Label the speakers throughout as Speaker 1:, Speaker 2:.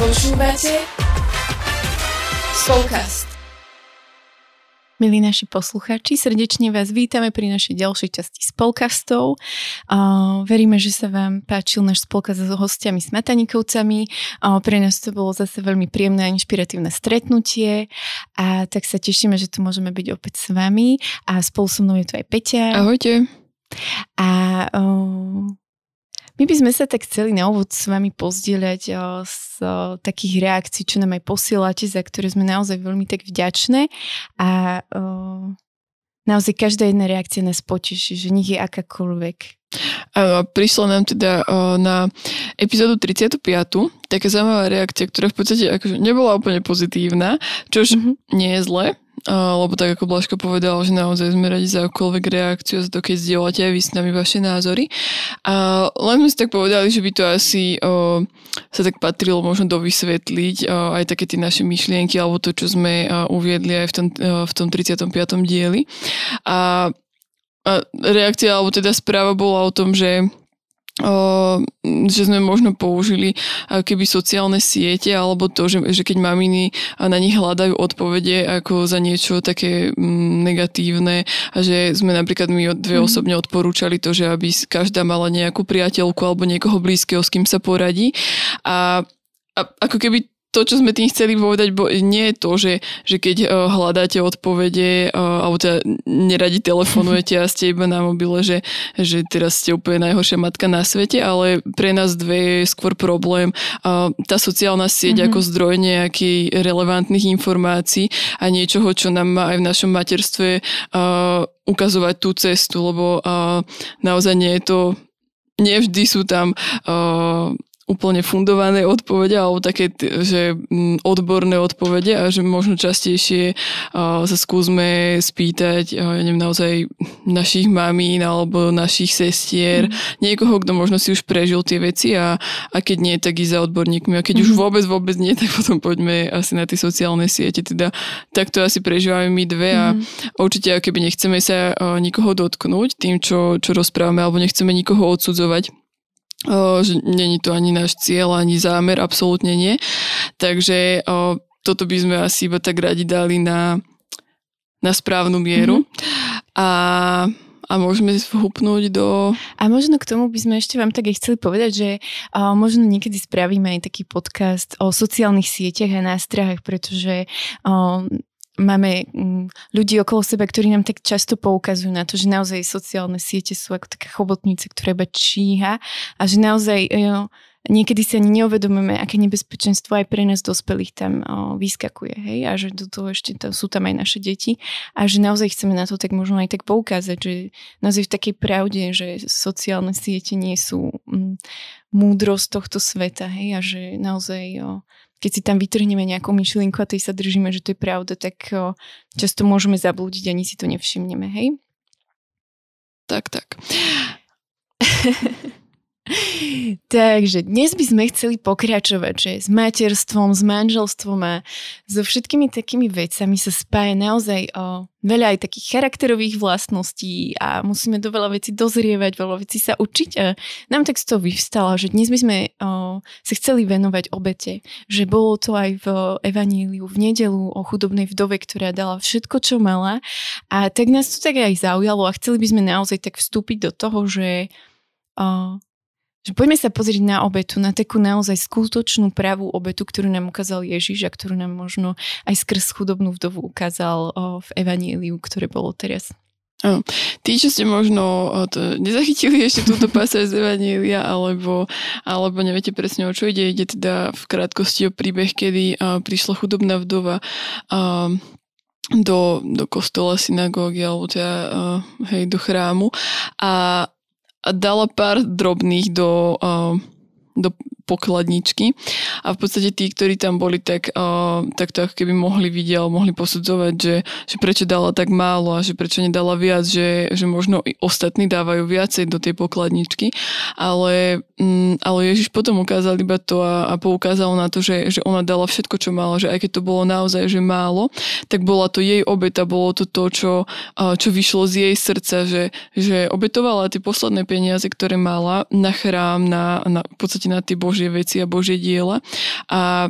Speaker 1: Počúvate Spolkast.
Speaker 2: Milí naši poslucháči, srdečne vás vítame pri našej ďalšej časti spolkastov. Uh, veríme, že sa vám páčil náš spolkast s hostiami Smataníkovcami. Uh, pre nás to bolo zase veľmi príjemné a inšpiratívne stretnutie a tak sa tešíme, že tu môžeme byť opäť s vami a spolu so mnou je tu aj Peťa.
Speaker 3: Ahojte.
Speaker 2: A uh, my by sme sa tak chceli na úvod s vami pozdieľať o, z o, takých reakcií, čo nám aj posielate, za ktoré sme naozaj veľmi tak vďačné a o, naozaj každá jedna reakcia nás poteší, že nich je akákoľvek.
Speaker 3: Áno, prišla nám teda o, na epizódu 35. taká zaujímavá reakcia, ktorá v podstate akože nebola úplne pozitívna, čo už mm-hmm. nie je zle, lebo tak ako Blažko povedal, že naozaj sme radi za akúkoľvek reakciu, za to, keď zdieľate aj vy s nami vaše názory. A len sme si tak povedali, že by to asi o, sa tak patrilo možno dovysvetliť o, aj také tie naše myšlienky alebo to, čo sme o, uviedli aj v tom, o, v tom 35. dieli. A, a reakcia, alebo teda správa bola o tom, že že sme možno použili keby sociálne siete alebo to, že, že keď maminy na nich hľadajú odpovede ako za niečo také mm, negatívne a že sme napríklad my dve mm. osobne odporúčali to, že aby každá mala nejakú priateľku alebo niekoho blízkeho, s kým sa poradí a a ako keby to, čo sme tým chceli povedať, bo nie je to, že, že keď uh, hľadáte odpovede uh, alebo teda neradi telefonujete a ste iba na mobile, že, že teraz ste úplne najhoršia matka na svete, ale pre nás dve je skôr problém uh, tá sociálna sieť mm-hmm. ako zdroj nejakých relevantných informácií a niečoho, čo nám má aj v našom materstve uh, ukazovať tú cestu, lebo uh, naozaj nie je to nevždy sú tam uh, úplne fundované odpovede alebo také, že mm, odborné odpovede a že možno častejšie sa skúsme spýtať, ja neviem, naozaj našich mamín alebo našich sestier, mm. niekoho, kto možno si už prežil tie veci a, a keď nie, tak ísť za odborníkmi a keď mm. už mhm. vôbec, vôbec nie, tak potom poďme asi na tie sociálne siete. Teda takto asi prežívame my dve a mm. určite, keby nechceme sa nikoho dotknúť tým, čo, čo rozprávame alebo nechceme nikoho odsudzovať, o, že není to ani náš cieľ, ani zámer, absolútne nie. Takže o, toto by sme asi iba tak radi dali na, na správnu mieru. Mm-hmm. A a môžeme vhupnúť do...
Speaker 2: A možno k tomu by sme ešte vám tak aj chceli povedať, že uh, možno niekedy spravíme aj taký podcast o sociálnych sieťach a nástrahách, pretože uh, máme mm, ľudí okolo seba, ktorí nám tak často poukazujú na to, že naozaj sociálne siete sú ako taká chobotnica, ktorá iba číha a že naozaj jo, niekedy sa neuvedomujeme, aké nebezpečenstvo aj pre nás dospelých tam o, vyskakuje, hej, a že do toho ešte to, sú tam aj naše deti. A že naozaj chceme na to tak možno aj tak poukázať, že naozaj v takej pravde, že sociálne siete nie sú mm, múdrosť tohto sveta, hej, a že naozaj o, keď si tam vytrhneme nejakú myšlienku a tej sa držíme, že to je pravda, tak často môžeme zablúdiť, ani si to nevšimneme, hej?
Speaker 3: Tak, tak.
Speaker 2: Takže dnes by sme chceli pokračovať, že s materstvom, s manželstvom a so všetkými takými vecami sa spája naozaj o veľa aj takých charakterových vlastností a musíme do veľa vecí dozrievať, veľa vecí sa učiť. A nám tak z toho vyvstala, že dnes by sme o, sa chceli venovať obete, že bolo to aj v Evaníliu v nedelu o chudobnej vdove, ktorá dala všetko, čo mala. A tak nás to tak aj zaujalo a chceli by sme naozaj tak vstúpiť do toho, že o, že poďme sa pozrieť na obetu, na takú naozaj skutočnú pravú obetu, ktorú nám ukázal Ježiš a ktorú nám možno aj skrz chudobnú vdovu ukázal v Evaníliu, ktoré bolo teraz.
Speaker 3: Tí, čo ste možno to nezachytili ešte túto pasáž z Evanília, alebo, alebo neviete presne o čo ide, ide teda v krátkosti o príbeh, kedy prišla chudobná vdova do, do kostola, synagógy alebo teda hej, do chrámu a a dala pár drobných do, uh, do pokladničky. A v podstate tí, ktorí tam boli, tak, uh, tak to ako keby mohli vidieť mohli posudzovať, že, že prečo dala tak málo a že prečo nedala viac, že, že možno i ostatní dávajú viacej do tej pokladničky, ale, mm, ale Ježiš potom ukázal iba to a, a poukázal na to, že, že ona dala všetko, čo mala, že aj keď to bolo naozaj, že málo, tak bola to jej obeta, bolo to to, čo, uh, čo vyšlo z jej srdca, že, že obetovala tie posledné peniaze, ktoré mala na chrám, na, na, v podstate na tie Božie Božie veci a Božie diela. A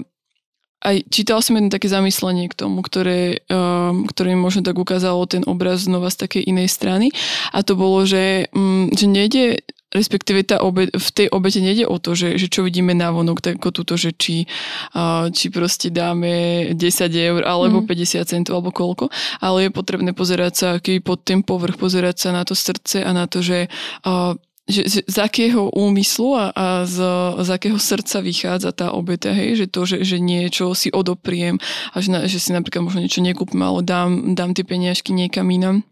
Speaker 3: aj čítala som jedno také zamyslenie k tomu, ktoré, um, ktoré mi možno tak ukázalo ten obraz znova z takej inej strany. A to bolo, že, um, že nejde respektíve tá obe, v tej obete nejde o to, že, že čo vidíme na vonok, tak ako túto, že či, uh, či proste dáme 10 eur alebo mm. 50 centov alebo koľko, ale je potrebné pozerať sa aký pod ten povrch, pozerať sa na to srdce a na to, že uh, že, že z akého úmyslu a, a z, z akého srdca vychádza tá obeta, hej, že to, že, že niečo si odopriem a že, na, že si napríklad možno niečo nekúpim, ale dám, dám tie peniažky niekam inam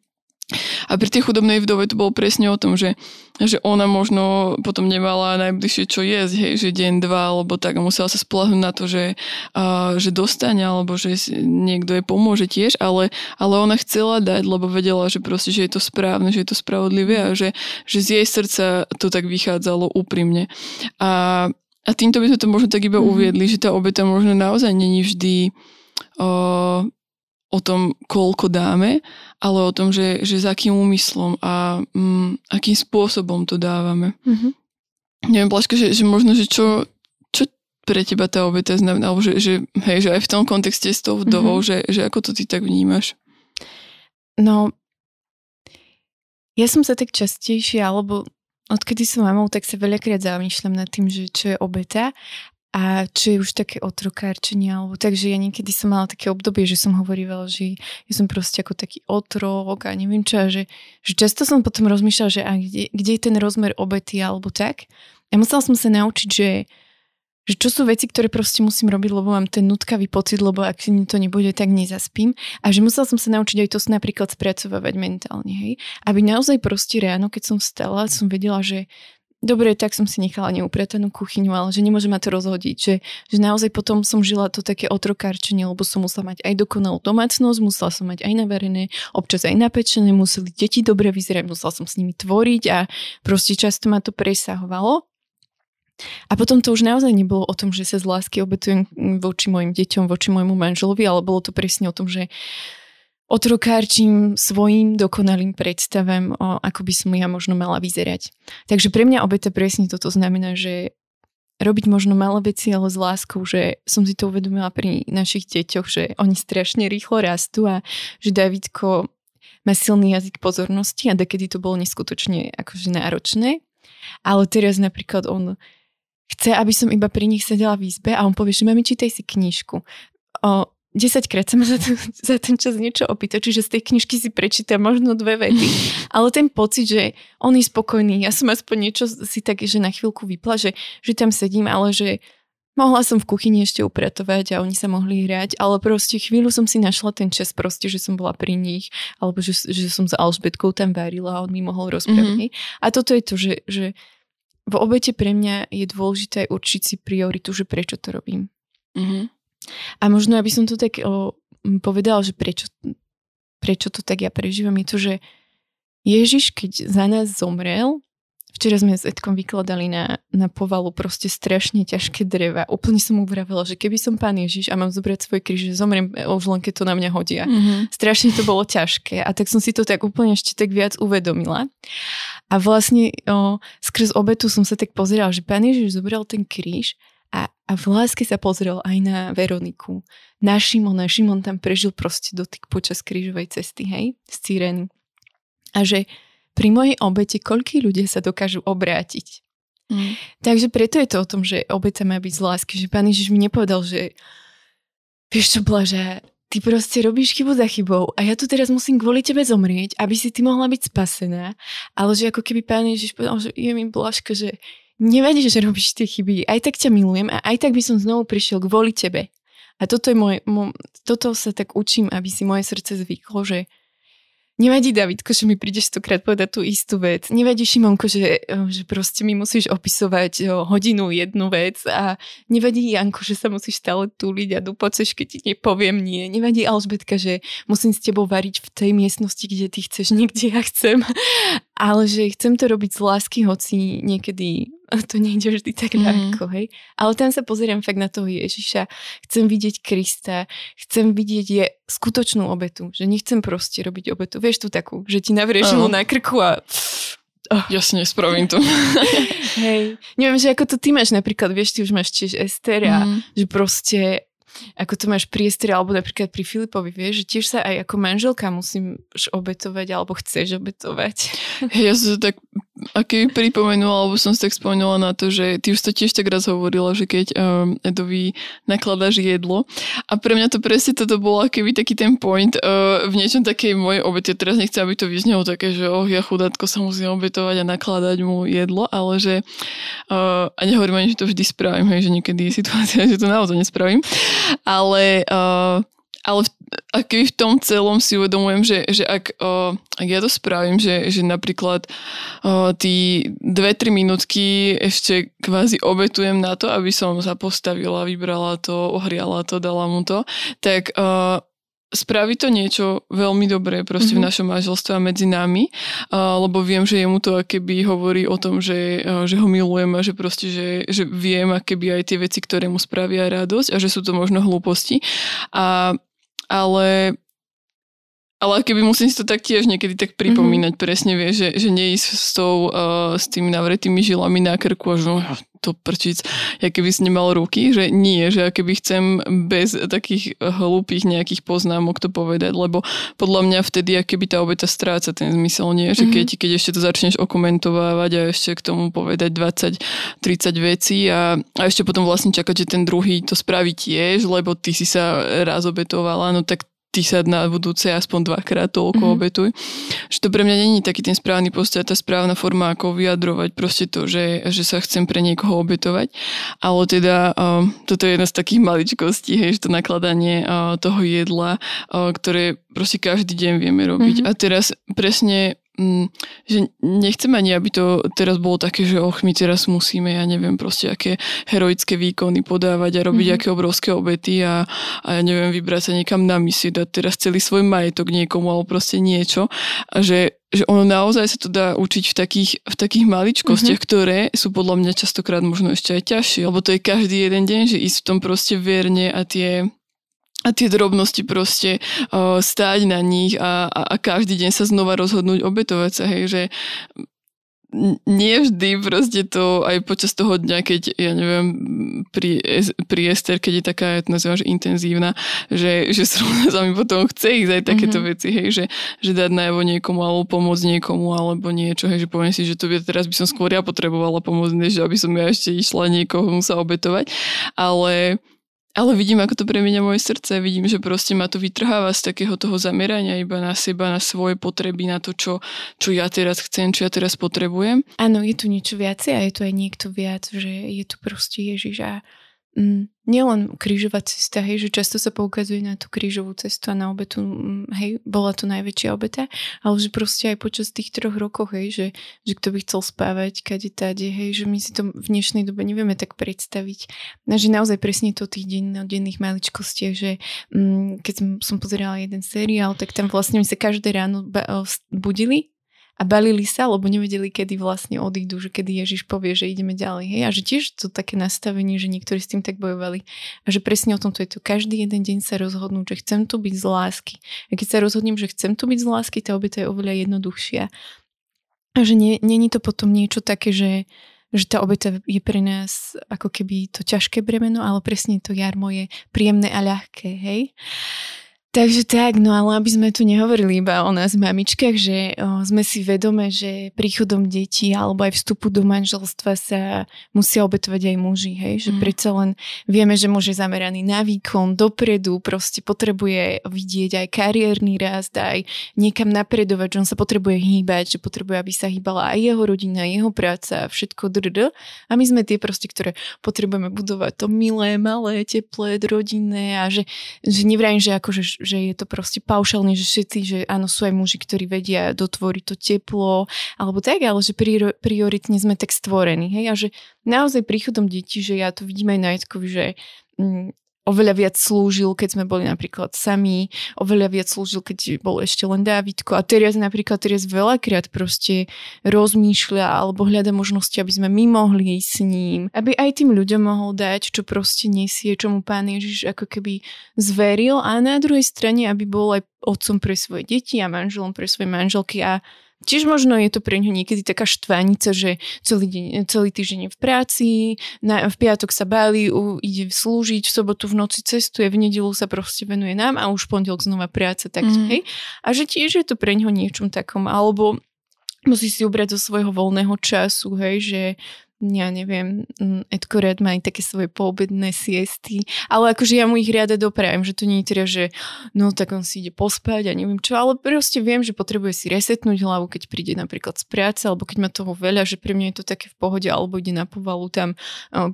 Speaker 3: a pri tej chudobnej vdove to bolo presne o tom, že, že ona možno potom nemala najbližšie čo jesť, hej, že deň, dva, alebo tak a musela sa spolahnúť na to, že, uh, že dostane, alebo že niekto jej pomôže tiež, ale, ale ona chcela dať, lebo vedela, že proste, že je to správne, že je to spravodlivé a že, že z jej srdca to tak vychádzalo úprimne. A, a týmto by sme to možno tak iba mm-hmm. uviedli, že tá obeta možno naozaj není vždy uh, o tom, koľko dáme, ale o tom, že, že s akým úmyslom a um, akým spôsobom to dávame. Mm-hmm. Neviem, Blažka, že, že možno, že čo, čo pre teba tá obeta znamená, alebo že, že, hej, že aj v tom kontexte s tou vdovou, mm-hmm. že, že ako to ty tak vnímaš?
Speaker 2: No, ja som sa tak častejšie, alebo odkedy som mamou, tak sa veľakrát zamýšľam nad tým, že čo je obeta a čo je už také otrokárčenie, alebo takže ja niekedy som mala také obdobie, že som hovorila, že ja som proste ako taký otrok a neviem čo, a že, že často som potom rozmýšľala, že a kde, kde je ten rozmer obety alebo tak. A musela som sa naučiť, že, že čo sú veci, ktoré proste musím robiť, lebo mám ten nutkavý pocit, lebo ak to nebude, tak nezaspím. A že musela som sa naučiť aj to napríklad spracovávať mentálne, hej. Aby naozaj proste ráno, keď som vstala, som vedela, že dobre, tak som si nechala neupratanú kuchyňu, ale že nemôžem ma to rozhodiť, že, že naozaj potom som žila to také otrokárčenie, lebo som musela mať aj dokonalú domácnosť, musela som mať aj navarené, občas aj napečené, museli deti dobre vyzerať, musela som s nimi tvoriť a proste často ma to presahovalo. A potom to už naozaj nebolo o tom, že sa z lásky obetujem voči mojim deťom, voči môjmu manželovi, ale bolo to presne o tom, že otrokárčím svojim dokonalým predstavem, o, ako by som ja možno mala vyzerať. Takže pre mňa obeta presne toto znamená, že robiť možno malé veci, ale s láskou, že som si to uvedomila pri našich deťoch, že oni strašne rýchlo rastú a že Davidko má silný jazyk pozornosti a kedy to bolo neskutočne akože náročné. Ale teraz napríklad on chce, aby som iba pri nich sedela v izbe a on povie, že mami, čítaj si knižku. O, 10 krát sa ma za, ten, za ten čas niečo opýta, čiže z tej knižky si prečítam možno dve vety. Ale ten pocit, že on je spokojný, ja som aspoň niečo si tak, že na chvíľku vypla, že, že tam sedím, ale že mohla som v kuchyni ešte upratovať a oni sa mohli hrať, ale proste chvíľu som si našla ten čas proste, že som bola pri nich, alebo že, že som s Alžbetkou tam varila a on mi mohol rozprávať. Mm-hmm. A toto je to, že, že v obete pre mňa je dôležité určiť si prioritu, že prečo to robím. Mm-hmm. A možno, aby som to tak o, povedala, že prečo, prečo to tak ja prežívam, je to, že Ježiš, keď za nás zomrel, včera sme s Edkom vykladali na, na povalu proste strašne ťažké dreva. Úplne som mu vravela, že keby som pán Ježiš a mám zobrať svoj kríž, že zomriem už len keď to na mňa hodia. Mm-hmm. Strašne to bolo ťažké a tak som si to tak úplne ešte tak viac uvedomila. A vlastne o, skrz obetu som sa tak pozerala, že pán Ježiš zobral ten kríž a, a v láske sa pozrel aj na Veroniku. Na Šimona. Šimon tam prežil proste dotyk počas krížovej cesty, hej, z Cyreny. A že pri mojej obete koľkí ľudia sa dokážu obrátiť. Mm. Takže preto je to o tom, že obeta má byť z lásky. Že pán Ježiš mi nepovedal, že vieš čo, Blaža, ty proste robíš chybu za chybou a ja tu teraz musím kvôli tebe zomrieť, aby si ty mohla byť spasená. Ale že ako keby pán Ježiš povedal, že je mi Blažka, že nevadí, že robíš tie chyby, aj tak ťa milujem a aj tak by som znovu prišiel kvôli tebe. A toto, je môj, môj, toto sa tak učím, aby si moje srdce zvyklo, že Nevadí, Davidko, že mi prídeš stokrát povedať tú istú vec. Nevadí, Šimonko, že, eh, že proste mi musíš opisovať eh, hodinu jednu vec a nevadí, Janko, že sa musíš stále túliť a dupoceš, keď ti nepoviem nie. Nevadí, Alžbetka, že musím s tebou variť v tej miestnosti, kde ty chceš, niekde ja chcem. Ale že chcem to robiť z lásky, hoci niekedy to nejde vždy tak mm. ľahko, hej. Ale tam sa pozerám fakt na toho Ježiša, chcem vidieť Krista, chcem vidieť je skutočnú obetu, že nechcem proste robiť obetu. Vieš tu takú, že ti navrie žilu na krku a
Speaker 3: Oh. Jasne, spravím to.
Speaker 2: Hej. Neviem, že ako to ty máš napríklad, vieš, ty už máš tiež Ester a mm. že proste ako to máš priestor, alebo napríklad pri Filipovi, vieš, že tiež sa aj ako manželka musím obetovať, alebo chceš obetovať.
Speaker 3: Ja som to tak a keby pripomenula, alebo som si tak spomenula na to, že ty už to tiež tak raz hovorila, že keď um, Edovi nakladáš jedlo a pre mňa to presne toto bolo keby taký ten point uh, v niečom takej mojej obete. Teraz nechcem, aby to vyznelo také, že oh, ja chudátko sa musím obetovať a nakladať mu jedlo, ale že uh, a nehovorím ani, že to vždy spravím, hej, že niekedy je situácia, že to naozaj nespravím, ale uh, ale v, a v tom celom si uvedomujem, že, že ak, o, ak ja to spravím, že, že napríklad o, tí dve, tri minútky ešte kvázi obetujem na to, aby som sa postavila, vybrala to, ohriala to, dala mu to, tak o, spraví to niečo veľmi dobré proste mm-hmm. v mhm. našom manželstve a medzi nami, uh, lebo viem, že jemu to akéby hovorí o tom, že, uh, že ho milujem a že proste, že, že viem akéby aj tie veci, ktoré mu spravia radosť a že sú to možno hlúposti. A ale ale keby musím si to tak tiež niekedy tak pripomínať, mm-hmm. presne vieš, že, že neísť s, tou, uh, s tými navretými žilami na krku a že to prčic, ja keby si nemal ruky, že nie, že ja keby chcem bez takých hlúpých nejakých poznámok to povedať, lebo podľa mňa vtedy, keby tá obeta stráca ten zmysel, nie? Že keď, mm-hmm. keď ešte to začneš okomentovávať a ešte k tomu povedať 20-30 vecí a, a ešte potom vlastne čakať, že ten druhý to spraví tiež, lebo ty si sa raz obetovala, no tak ty sa na budúce aspoň dvakrát toľko mm-hmm. obetuj. Že to pre mňa není taký ten správny postoj, tá správna forma, ako vyjadrovať proste to, že, že sa chcem pre niekoho obetovať. Ale teda um, toto je jedna z takých maličkostí, hej, že to nakladanie uh, toho jedla, uh, ktoré proste každý deň vieme robiť. Mm-hmm. A teraz presne Mm, že nechcem ani, aby to teraz bolo také, že och, my teraz musíme, ja neviem, proste aké heroické výkony podávať a robiť mm-hmm. aké obrovské obety a, a ja neviem, vybrať sa niekam na misiu, dať teraz celý svoj majetok niekomu alebo proste niečo. A že, že ono naozaj sa to dá učiť v takých, v takých maličkostiach, mm-hmm. ktoré sú podľa mňa častokrát možno ešte aj ťažšie, lebo to je každý jeden deň, že ísť v tom proste verne a tie a tie drobnosti proste uh, stáť na nich a, a, a každý deň sa znova rozhodnúť obetovať sa, hej, že nie vždy proste to aj počas toho dňa, keď ja neviem, pri, pri Ester, keď je taká, ja to nazývam, že intenzívna, že, že sa mi potom chce ísť aj takéto mm-hmm. veci, hej, že, že dať najavo niekomu alebo pomôcť niekomu alebo niečo, hej, že poviem si, že to by teraz by som skôr ja potrebovala pomôcť, než aby som ja ešte išla niekomu sa obetovať, ale ale vidím, ako to premenia moje srdce. Vidím, že proste ma to vytrháva z takého toho zamerania iba na seba, na svoje potreby, na to, čo, čo ja teraz chcem, čo ja teraz potrebujem.
Speaker 2: Áno, je tu niečo viacej a je tu aj niekto viac, že je tu proste Ježiš a nielen krížová cesta, hej, že často sa poukazuje na tú krížovú cestu a na obetu, mm, hej, bola to najväčšia obeta, ale že proste aj počas tých troch rokov, hej, že, že kto by chcel spávať, kade táde, hej, že my si to v dnešnej dobe nevieme tak predstaviť. A že naozaj presne to tých denných maličkostiach, že mm, keď som, som pozerala jeden seriál, tak tam vlastne sa každé ráno budili a balili sa, lebo nevedeli, kedy vlastne odídu, že kedy Ježiš povie, že ideme ďalej. Hej? A že tiež to také nastavenie, že niektorí s tým tak bojovali. A že presne o tom to je to. Každý jeden deň sa rozhodnúť, že chcem tu byť z lásky. A keď sa rozhodnem, že chcem tu byť z lásky, tá obeta je oveľa jednoduchšia. A že není to potom niečo také, že že tá obeta je pre nás ako keby to ťažké bremeno, ale presne to jarmo je príjemné a ľahké, hej. Takže tak, no ale aby sme tu nehovorili iba o nás mamičkách, že o, sme si vedome, že príchodom detí alebo aj vstupu do manželstva sa musia obetovať aj muži, hej, že mm. predsa len vieme, že muž je zameraný na výkon, dopredu, proste potrebuje vidieť aj kariérny rast, aj niekam napredovať, že on sa potrebuje hýbať, že potrebuje, aby sa hýbala aj jeho rodina, jeho práca, všetko drd. A my sme tie proste, ktoré potrebujeme budovať to milé, malé, teplé, rodinné a že, že nevrajím, že akože že je to proste paušálne, že všetci, že áno, sú aj muži, ktorí vedia dotvoriť to teplo, alebo tak, ale že prioritne sme tak stvorení, hej, a že naozaj príchodom detí, že ja to vidím aj na Jackovi, že mm, oveľa viac slúžil, keď sme boli napríklad sami, oveľa viac slúžil, keď bol ešte len Dávidko. A teraz napríklad teraz veľakrát proste rozmýšľa alebo hľada možnosti, aby sme my mohli ísť s ním. Aby aj tým ľuďom mohol dať, čo proste nesie, čo mu pán Ježiš ako keby zveril a na druhej strane, aby bol aj otcom pre svoje deti a manželom pre svoje manželky a tiež možno je to pre ňu niekedy taká štvanica, že celý, deň, celý týždeň je v práci, na, v piatok sa báli, u, ide slúžiť, v sobotu v noci cestuje, v nedelu sa proste venuje nám a už pondelok znova práca, tak mm. hej. A že tiež je to pre ňo niečom takom, alebo musí si ubrať zo svojho voľného času, hej, že ja neviem, mm, Edko Red má aj také svoje poobedné siesty, ale akože ja mu ich riada doprajem, že to nie je teda, že no tak on si ide pospať a neviem čo, ale proste viem, že potrebuje si resetnúť hlavu, keď príde napríklad z práce, alebo keď má toho veľa, že pre mňa je to také v pohode, alebo ide na povalu tam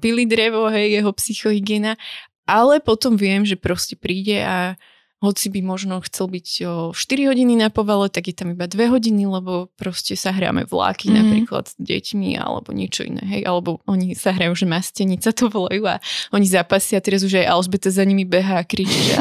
Speaker 2: pili drevo, hej, jeho psychohygiena, ale potom viem, že proste príde a hoci by možno chcel byť o 4 hodiny na povale, tak je tam iba 2 hodiny, lebo proste sa hráme vláky mm. napríklad s deťmi alebo niečo iné, hej, alebo oni sa hrajú, že mastenica to volajú a oni zapasia, teraz už aj Alžbeta za nimi behá a kričí,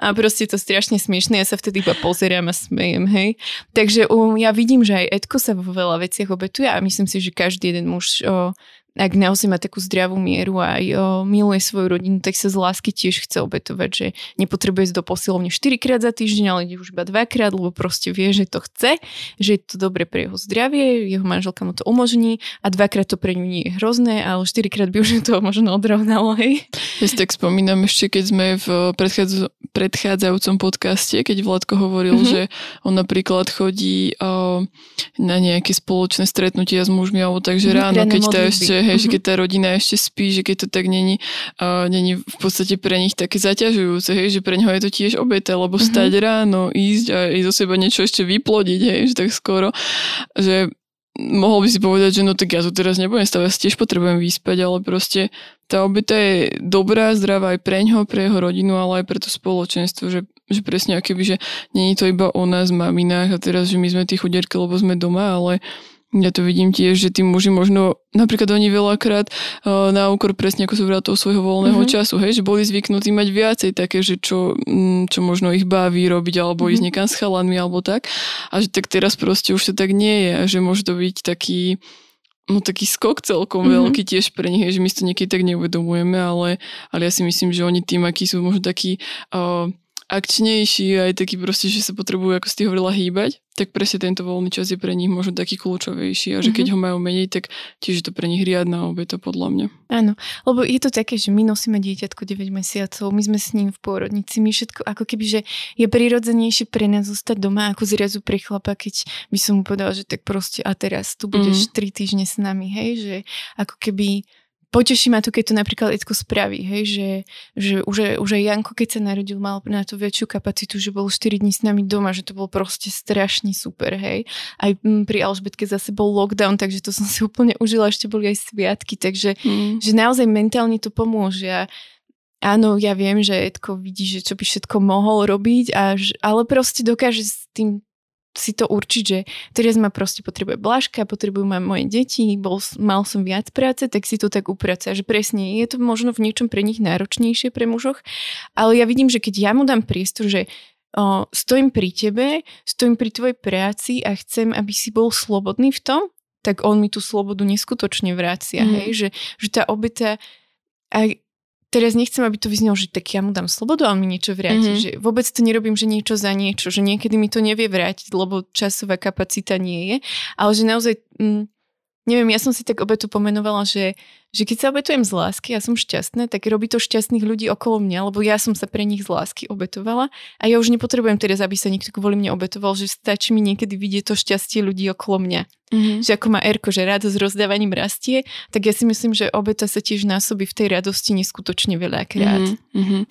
Speaker 2: a proste je to strašne smiešné, ja sa vtedy iba pozerám a smejem, hej. Takže um, ja vidím, že aj Edko sa vo veľa veciach obetuje a myslím si, že každý jeden muž o, ak naozaj má takú zdravú mieru a aj o, miluje svoju rodinu, tak sa z lásky tiež chce obetovať, že nepotrebuje ísť do posilovne 4 krát za týždeň, ale ide už iba 2 krát, lebo proste vie, že to chce, že je to dobre pre jeho zdravie, jeho manželka mu to umožní a dvakrát to pre ňu nie je hrozné, ale 4 krát by už to možno odrovnalo, hej.
Speaker 3: Ja si tak spomínam ešte, keď sme v predchádz- predchádzajúcom podcaste, keď Vladko hovoril, mm-hmm. že on napríklad chodí o, na nejaké spoločné stretnutia s mužmi, alebo takže mm-hmm, ráno, keď tá ešte hej, mm-hmm. že keď tá rodina ešte spí, že keď to tak není, uh, není v podstate pre nich také zaťažujúce, hej, že pre neho je to tiež obete, lebo mm-hmm. stať ráno, ísť a ísť zo seba niečo ešte vyplodiť, hej, že tak skoro, že mohol by si povedať, že no tak ja tu teraz nebudem stavať, tiež potrebujem vyspať, ale proste tá obeta je dobrá, zdravá aj pre ňoho, pre jeho rodinu, ale aj pre to spoločenstvo, že, že presne akéby, že není to iba o nás, maminách a teraz, že my sme tí chudierky, lebo sme doma, ale ja to vidím tiež, že tí muži možno, napríklad oni veľakrát uh, na úkor presne ako sa toho svojho voľného mm-hmm. času, hej, že boli zvyknutí mať viacej také, že čo, m, čo možno ich baví robiť, alebo mm-hmm. ísť niekam s chalanmi, alebo tak. A že tak teraz proste už to tak nie je a že môže to byť taký, no taký skok celkom mm-hmm. veľký tiež pre nich, že my si to niekedy tak neuvedomujeme, ale, ale ja si myslím, že oni tým, akí sú možno takí uh, akčnejší aj taký proste, že sa potrebujú, ako si hovorila, hýbať, tak presne tento voľný čas je pre nich možno taký kľúčovejší a že keď mm-hmm. ho majú menej, tak tiež je to pre nich riadna obeta podľa mňa.
Speaker 2: Áno, lebo je to také, že my nosíme dieťatko 9 mesiacov, my sme s ním v pôrodnici, my všetko ako keby, že je prirodzenejšie pre nás zostať doma ako zrazu pre chlapa, keď by som mu povedala, že tak proste a teraz tu budeš mm-hmm. 3 týždne s nami, hej, že ako keby poteší ma to, keď to napríklad Edko spraví, hej, že, že už, už aj Janko, keď sa narodil, mal na to väčšiu kapacitu, že bol 4 dní s nami doma, že to bol proste strašne super, hej. Aj pri Alžbetke zase bol lockdown, takže to som si úplne užila, ešte boli aj sviatky, takže mm. že naozaj mentálne to pomôže a áno, ja viem, že Edko vidí, že čo by všetko mohol robiť, a, ale proste dokáže s tým si to určiť, že teraz ma proste potrebuje Blažka, potrebujú ma moje deti, bol, mal som viac práce, tak si to tak upraca, že presne je to možno v niečom pre nich náročnejšie pre mužoch, ale ja vidím, že keď ja mu dám priestor, že o, stojím pri tebe, stojím pri tvojej práci a chcem, aby si bol slobodný v tom, tak on mi tú slobodu neskutočne vracia, mm. hej, že, že tá obeta aj teraz nechcem, aby to vyznelo, že tak ja mu dám slobodu a on mi niečo vráti. Mm-hmm. Že vôbec to nerobím, že niečo za niečo, že niekedy mi to nevie vrátiť, lebo časová kapacita nie je. Ale že naozaj, mm, neviem, ja som si tak obetu pomenovala, že, že keď sa obetujem z lásky a som šťastná, tak robí to šťastných ľudí okolo mňa, lebo ja som sa pre nich z lásky obetovala a ja už nepotrebujem teraz, aby sa niekto kvôli mne obetoval, že stačí mi niekedy vidieť to šťastie ľudí okolo mňa. Mm-hmm. Že ako má Erko, že radosť rozdávaním rastie, tak ja si myslím, že obeta sa tiež násobí v tej radosti neskutočne veľakrát.
Speaker 3: Mm-hmm.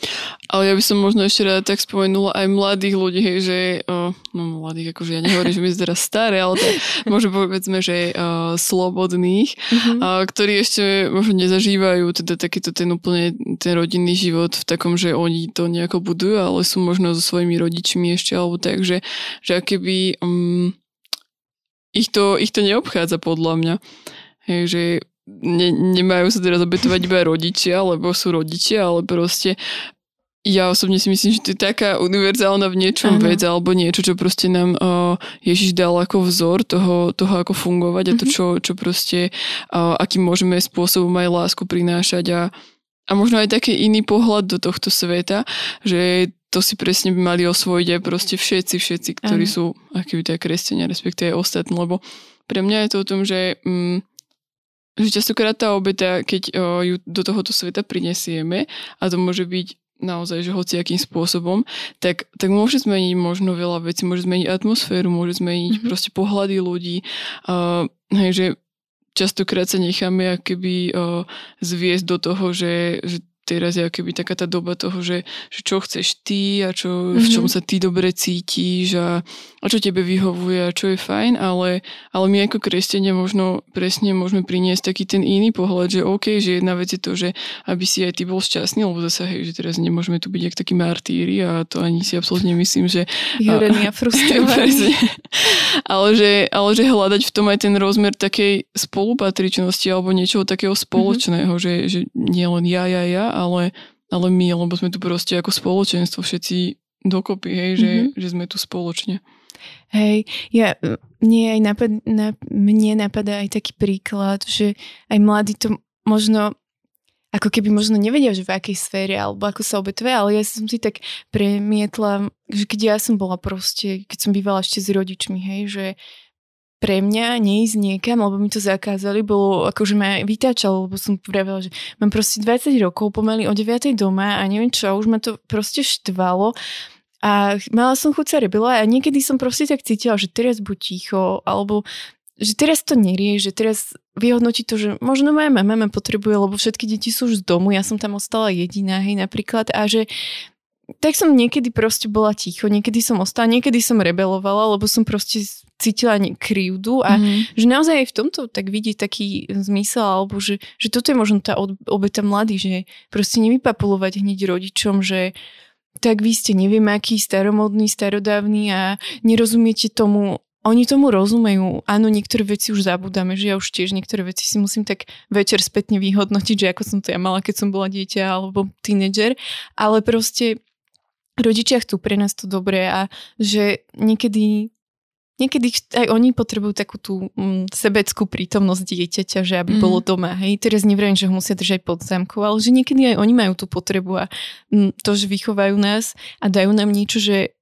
Speaker 3: Ale ja by som možno ešte rada tak spomenula aj mladých ľudí, že, uh, no mladých, akože ja nehovorím, že my sme teraz staré, ale to možno povedzme, že uh, slobodných, mm-hmm. uh, ktorí ešte možno nezažívajú teda takýto ten úplne ten rodinný život v takom, že oni to nejako budujú, ale sú možno so svojimi rodičmi ešte, alebo tak, že, že akéby um, ich to, ich to neobchádza podľa mňa. Hej, že ne, nemajú sa teraz obetovať iba rodičia, lebo sú rodičia, ale proste ja osobne si myslím, že to je taká univerzálna v niečom vec alebo niečo, čo proste nám uh, Ježiš dal ako vzor toho, toho ako fungovať a to, mhm. čo, čo proste, uh, akým môžeme spôsobom aj lásku prinášať a, a možno aj taký iný pohľad do tohto sveta, že to si presne by mali osvojiť aj proste všetci, všetci, ktorí uh. sú akýby tak kresťania, respektíve aj ostatní, lebo pre mňa je to o tom, že, mm, že častokrát tá obeta, keď o, ju do tohoto sveta prinesieme, a to môže byť naozaj, že hociakým spôsobom, tak, tak môže zmeniť možno veľa vecí, môže zmeniť atmosféru, môže zmeniť mm-hmm. proste pohľady ľudí. Uh, hej, že častokrát sa necháme akoby uh, zviesť do toho, že, že teraz je akoby taká tá doba toho, že, že čo chceš ty a čo, mm-hmm. v čom mhm. sa ty dobre cítiš a, a čo tebe vyhovuje a čo je fajn, ale, ale my ako kresťania možno presne môžeme priniesť taký ten iný pohľad, že OK, že jedna vec je to, že aby si aj ty bol šťastný, lebo zase hej, že teraz nemôžeme tu byť jak takí martíri a to ani si absolútne myslím, že...
Speaker 2: Vyhorený a frustrovaný.
Speaker 3: ale, že, ale že hľadať v tom aj ten rozmer takej spolupatričnosti alebo niečoho takého spoločného, mm-hmm. že, že nie len ja, ja, ja, ale, ale my, lebo sme tu proste ako spoločenstvo všetci dokopy, hej, že, mm-hmm. že sme tu spoločne.
Speaker 2: Hej, ja, mne aj napad, na, mne napadá aj taký príklad, že aj mladí to možno ako keby možno nevedia, že v akej sfére alebo ako sa obetvuje, ale ja som si tak premietla, že keď ja som bola proste, keď som bývala ešte s rodičmi, hej, že pre mňa neísť niekam, lebo mi to zakázali, bolo ako, že ma vytáčalo, lebo som pravila, že mám proste 20 rokov, pomaly o 9 doma a neviem čo, už ma to proste štvalo. A mala som chuť sa rebila a niekedy som proste tak cítila, že teraz buď ticho, alebo že teraz to nerie, že teraz vyhodnotí to, že možno moja mama ma potrebuje, lebo všetky deti sú už z domu, ja som tam ostala jediná, hej, napríklad, a že tak som niekedy proste bola ticho, niekedy som ostala, niekedy som rebelovala, lebo som proste cítila krivdu a mm. že naozaj aj v tomto tak vidí taký zmysel, alebo že, že toto je možno tá obeta mladý, že proste nevypapulovať hneď rodičom, že tak vy ste neviem aký staromodný, starodávny a nerozumiete tomu, oni tomu rozumejú. Áno, niektoré veci už zabudáme, že ja už tiež niektoré veci si musím tak večer spätne vyhodnotiť, že ako som to ja mala, keď som bola dieťa alebo tínedžer, ale proste rodičia chcú pre nás to dobré a že niekedy niekedy aj oni potrebujú takú tú mm, sebeckú prítomnosť dieťaťa, že aby mm. bolo doma. Hej, teraz neviem, že ho musia držať pod zámkou, ale že niekedy aj oni majú tú potrebu a mm, to, že vychovajú nás a dajú nám niečo, že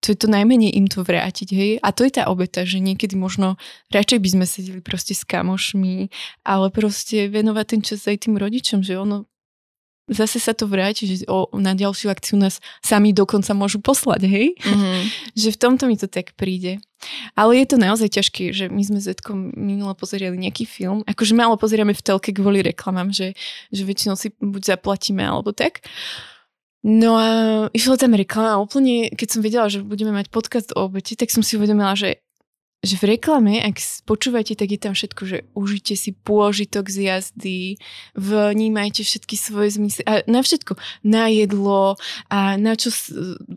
Speaker 2: to je to najmenej im to vrátiť, hej. A to je tá obeta, že niekedy možno radšej by sme sedeli proste s kamošmi, ale proste venovať ten čas aj tým rodičom, že ono zase sa to vráti, že o, na ďalšiu akciu nás sami dokonca môžu poslať, hej? Mm-hmm. že v tomto mi to tak príde. Ale je to naozaj ťažké, že my sme s Edkom minule pozerali nejaký film, akože málo pozeráme v telke kvôli reklamám, že, že väčšinou si buď zaplatíme alebo tak. No a išla tam reklama a úplne, keď som vedela, že budeme mať podcast o obete, tak som si uvedomila, že že v reklame, ak počúvate, tak je tam všetko, že užite si pôžitok z jazdy, vnímajte všetky svoje zmysly a na všetko, na jedlo a na čo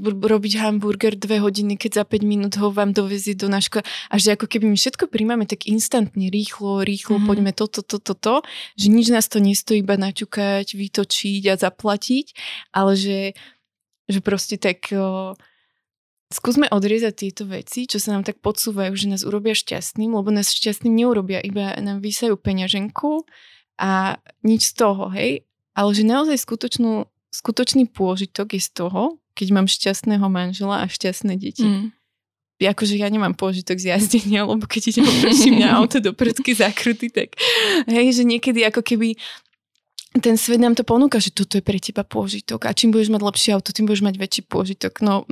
Speaker 2: robiť hamburger dve hodiny, keď za 5 minút ho vám dovezie do náška a že ako keby my všetko príjmame tak instantne, rýchlo, rýchlo, mm. poďme toto, toto, toto, že nič nás to nestojí iba naťukať, vytočiť a zaplatiť, ale že, že proste tak... O, skúsme odriezať tieto veci, čo sa nám tak podsúvajú, že nás urobia šťastným, lebo nás šťastným neurobia, iba nám vysajú peňaženku a nič z toho, hej. Ale že naozaj skutočnú, skutočný pôžitok je z toho, keď mám šťastného manžela a šťastné deti. Mm. Akože ja nemám pôžitok z jazdenia, lebo keď idem mňa auto do predsky zakruty, tak hej, že niekedy ako keby ten svet nám to ponúka, že toto je pre teba pôžitok a čím budeš mať lepšie auto, tým budeš mať väčší pôžitok. No,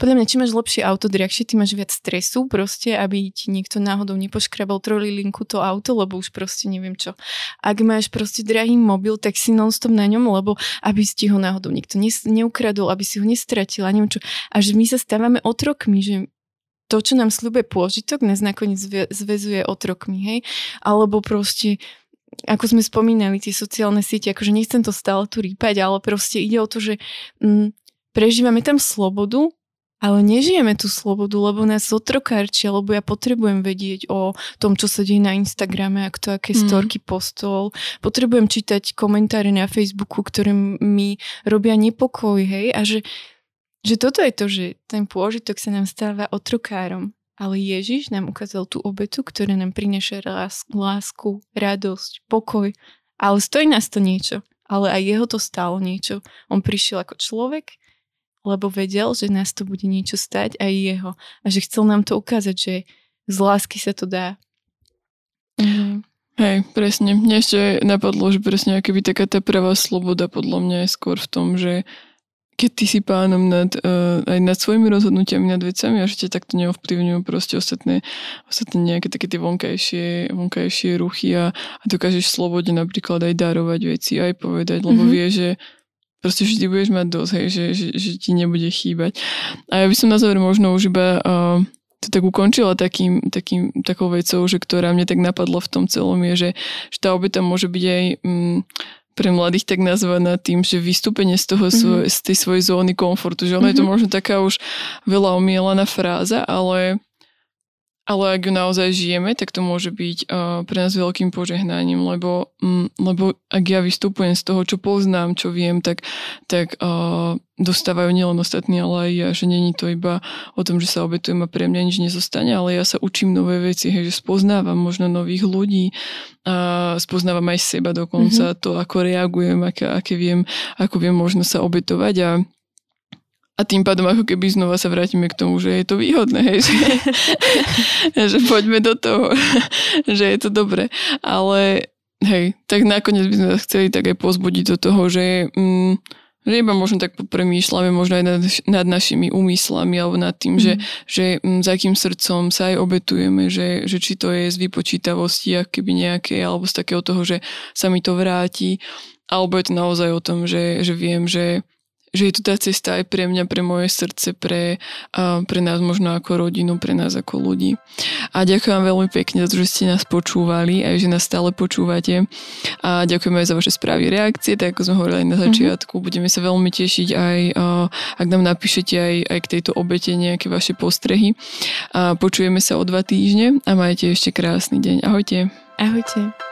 Speaker 2: podľa mňa, čím máš lepšie auto, drahšie, ty máš viac stresu proste, aby ti niekto náhodou nepoškrabal trolilinku to auto, lebo už proste neviem čo. Ak máš proste drahý mobil, tak si non-stop na ňom, lebo aby si ho náhodou niekto neukradol, aby si ho nestratil a neviem čo. Že my sa stávame otrokmi, že to, čo nám slúbe pôžitok, nás nakoniec zväzuje otrokmi, hej? Alebo proste ako sme spomínali, tie sociálne siete, akože nechcem to stále tu rýpať, ale proste ide o to, že mm, prežívame tam slobodu, ale nežijeme tú slobodu, lebo nás otrokárčia, lebo ja potrebujem vedieť o tom, čo sa deje na Instagrame, a kto aké mm. storky postol. Potrebujem čítať komentáre na Facebooku, ktoré mi robia nepokoj, hej, a že, že toto je to, že ten pôžitok sa nám stáva otrokárom. Ale Ježiš nám ukázal tú obetu, ktorá nám prinesie lásku, radosť, pokoj. Ale stojí nás to niečo. Ale aj jeho to stalo niečo. On prišiel ako človek, lebo vedel, že nás to bude niečo stať aj jeho. A že chcel nám to ukázať, že z lásky sa to dá.
Speaker 3: Mhm. Hej, presne. Mne ešte napadlo, že presne akoby taká tá prvá sloboda podľa mňa je skôr v tom, že keď ty si pánom nad, uh, aj nad svojimi rozhodnutiami, nad vecami a že ťa takto neovplyvňujú proste ostatné, ostatné nejaké také tie vonkajšie, vonkajšie ruchy a, a dokážeš slobodne napríklad aj darovať veci, aj povedať, lebo mm-hmm. vie, že proste vždy budeš mať dosť, hej, že, že, že ti nebude chýbať. A ja by som na záver možno už iba uh, to tak ukončila takým, takým, takou vecou, že ktorá mne tak napadla v tom celom je, že, že tá obeta môže byť aj mm, pre mladých tak nazvaná tým, že vystúpenie z, toho mm-hmm. z tej svojej zóny komfortu. Že ono mm-hmm. je to mhm. možno taká už veľa omielaná fráza, ale ale ak ju naozaj žijeme, tak to môže byť uh, pre nás veľkým požehnaním, lebo, um, lebo ak ja vystupujem z toho, čo poznám, čo viem, tak, tak uh, dostávajú nielen ostatní, ale aj ja, že není to iba o tom, že sa obetujem a pre mňa nič nezostane, ale ja sa učím nové veci, hej, že spoznávam možno nových ľudí a spoznávam aj seba dokonca, mm-hmm. to, ako reagujem, aké, aké viem, ako viem možno sa obetovať a a tým pádom ako keby znova sa vrátime k tomu, že je to výhodné, hej, že, že poďme do toho, že je to dobré. Ale hej, tak nakoniec by sme sa chceli tak aj pozbudiť do toho, že, mm, že iba možno tak premýšľame možno aj nad, nad našimi úmyslami alebo nad tým, mm. že, že mm, za akým srdcom sa aj obetujeme, že, že či to je z vypočítavosti keby nejaké, alebo z takého toho, že sa mi to vráti, alebo je to naozaj o tom, že, že viem, že že je to tá cesta aj pre mňa, pre moje srdce, pre, pre nás možno ako rodinu, pre nás ako ľudí. A ďakujem veľmi pekne za to, že ste nás počúvali aj že nás stále počúvate. A ďakujem aj za vaše správy, reakcie, tak ako sme hovorili aj na mhm. začiatku. Mm-hmm. Budeme sa veľmi tešiť aj, ak nám napíšete aj, aj k tejto obete nejaké vaše postrehy. A počujeme sa o dva týždne a majte ešte krásny deň. Ahojte.
Speaker 2: Ahojte.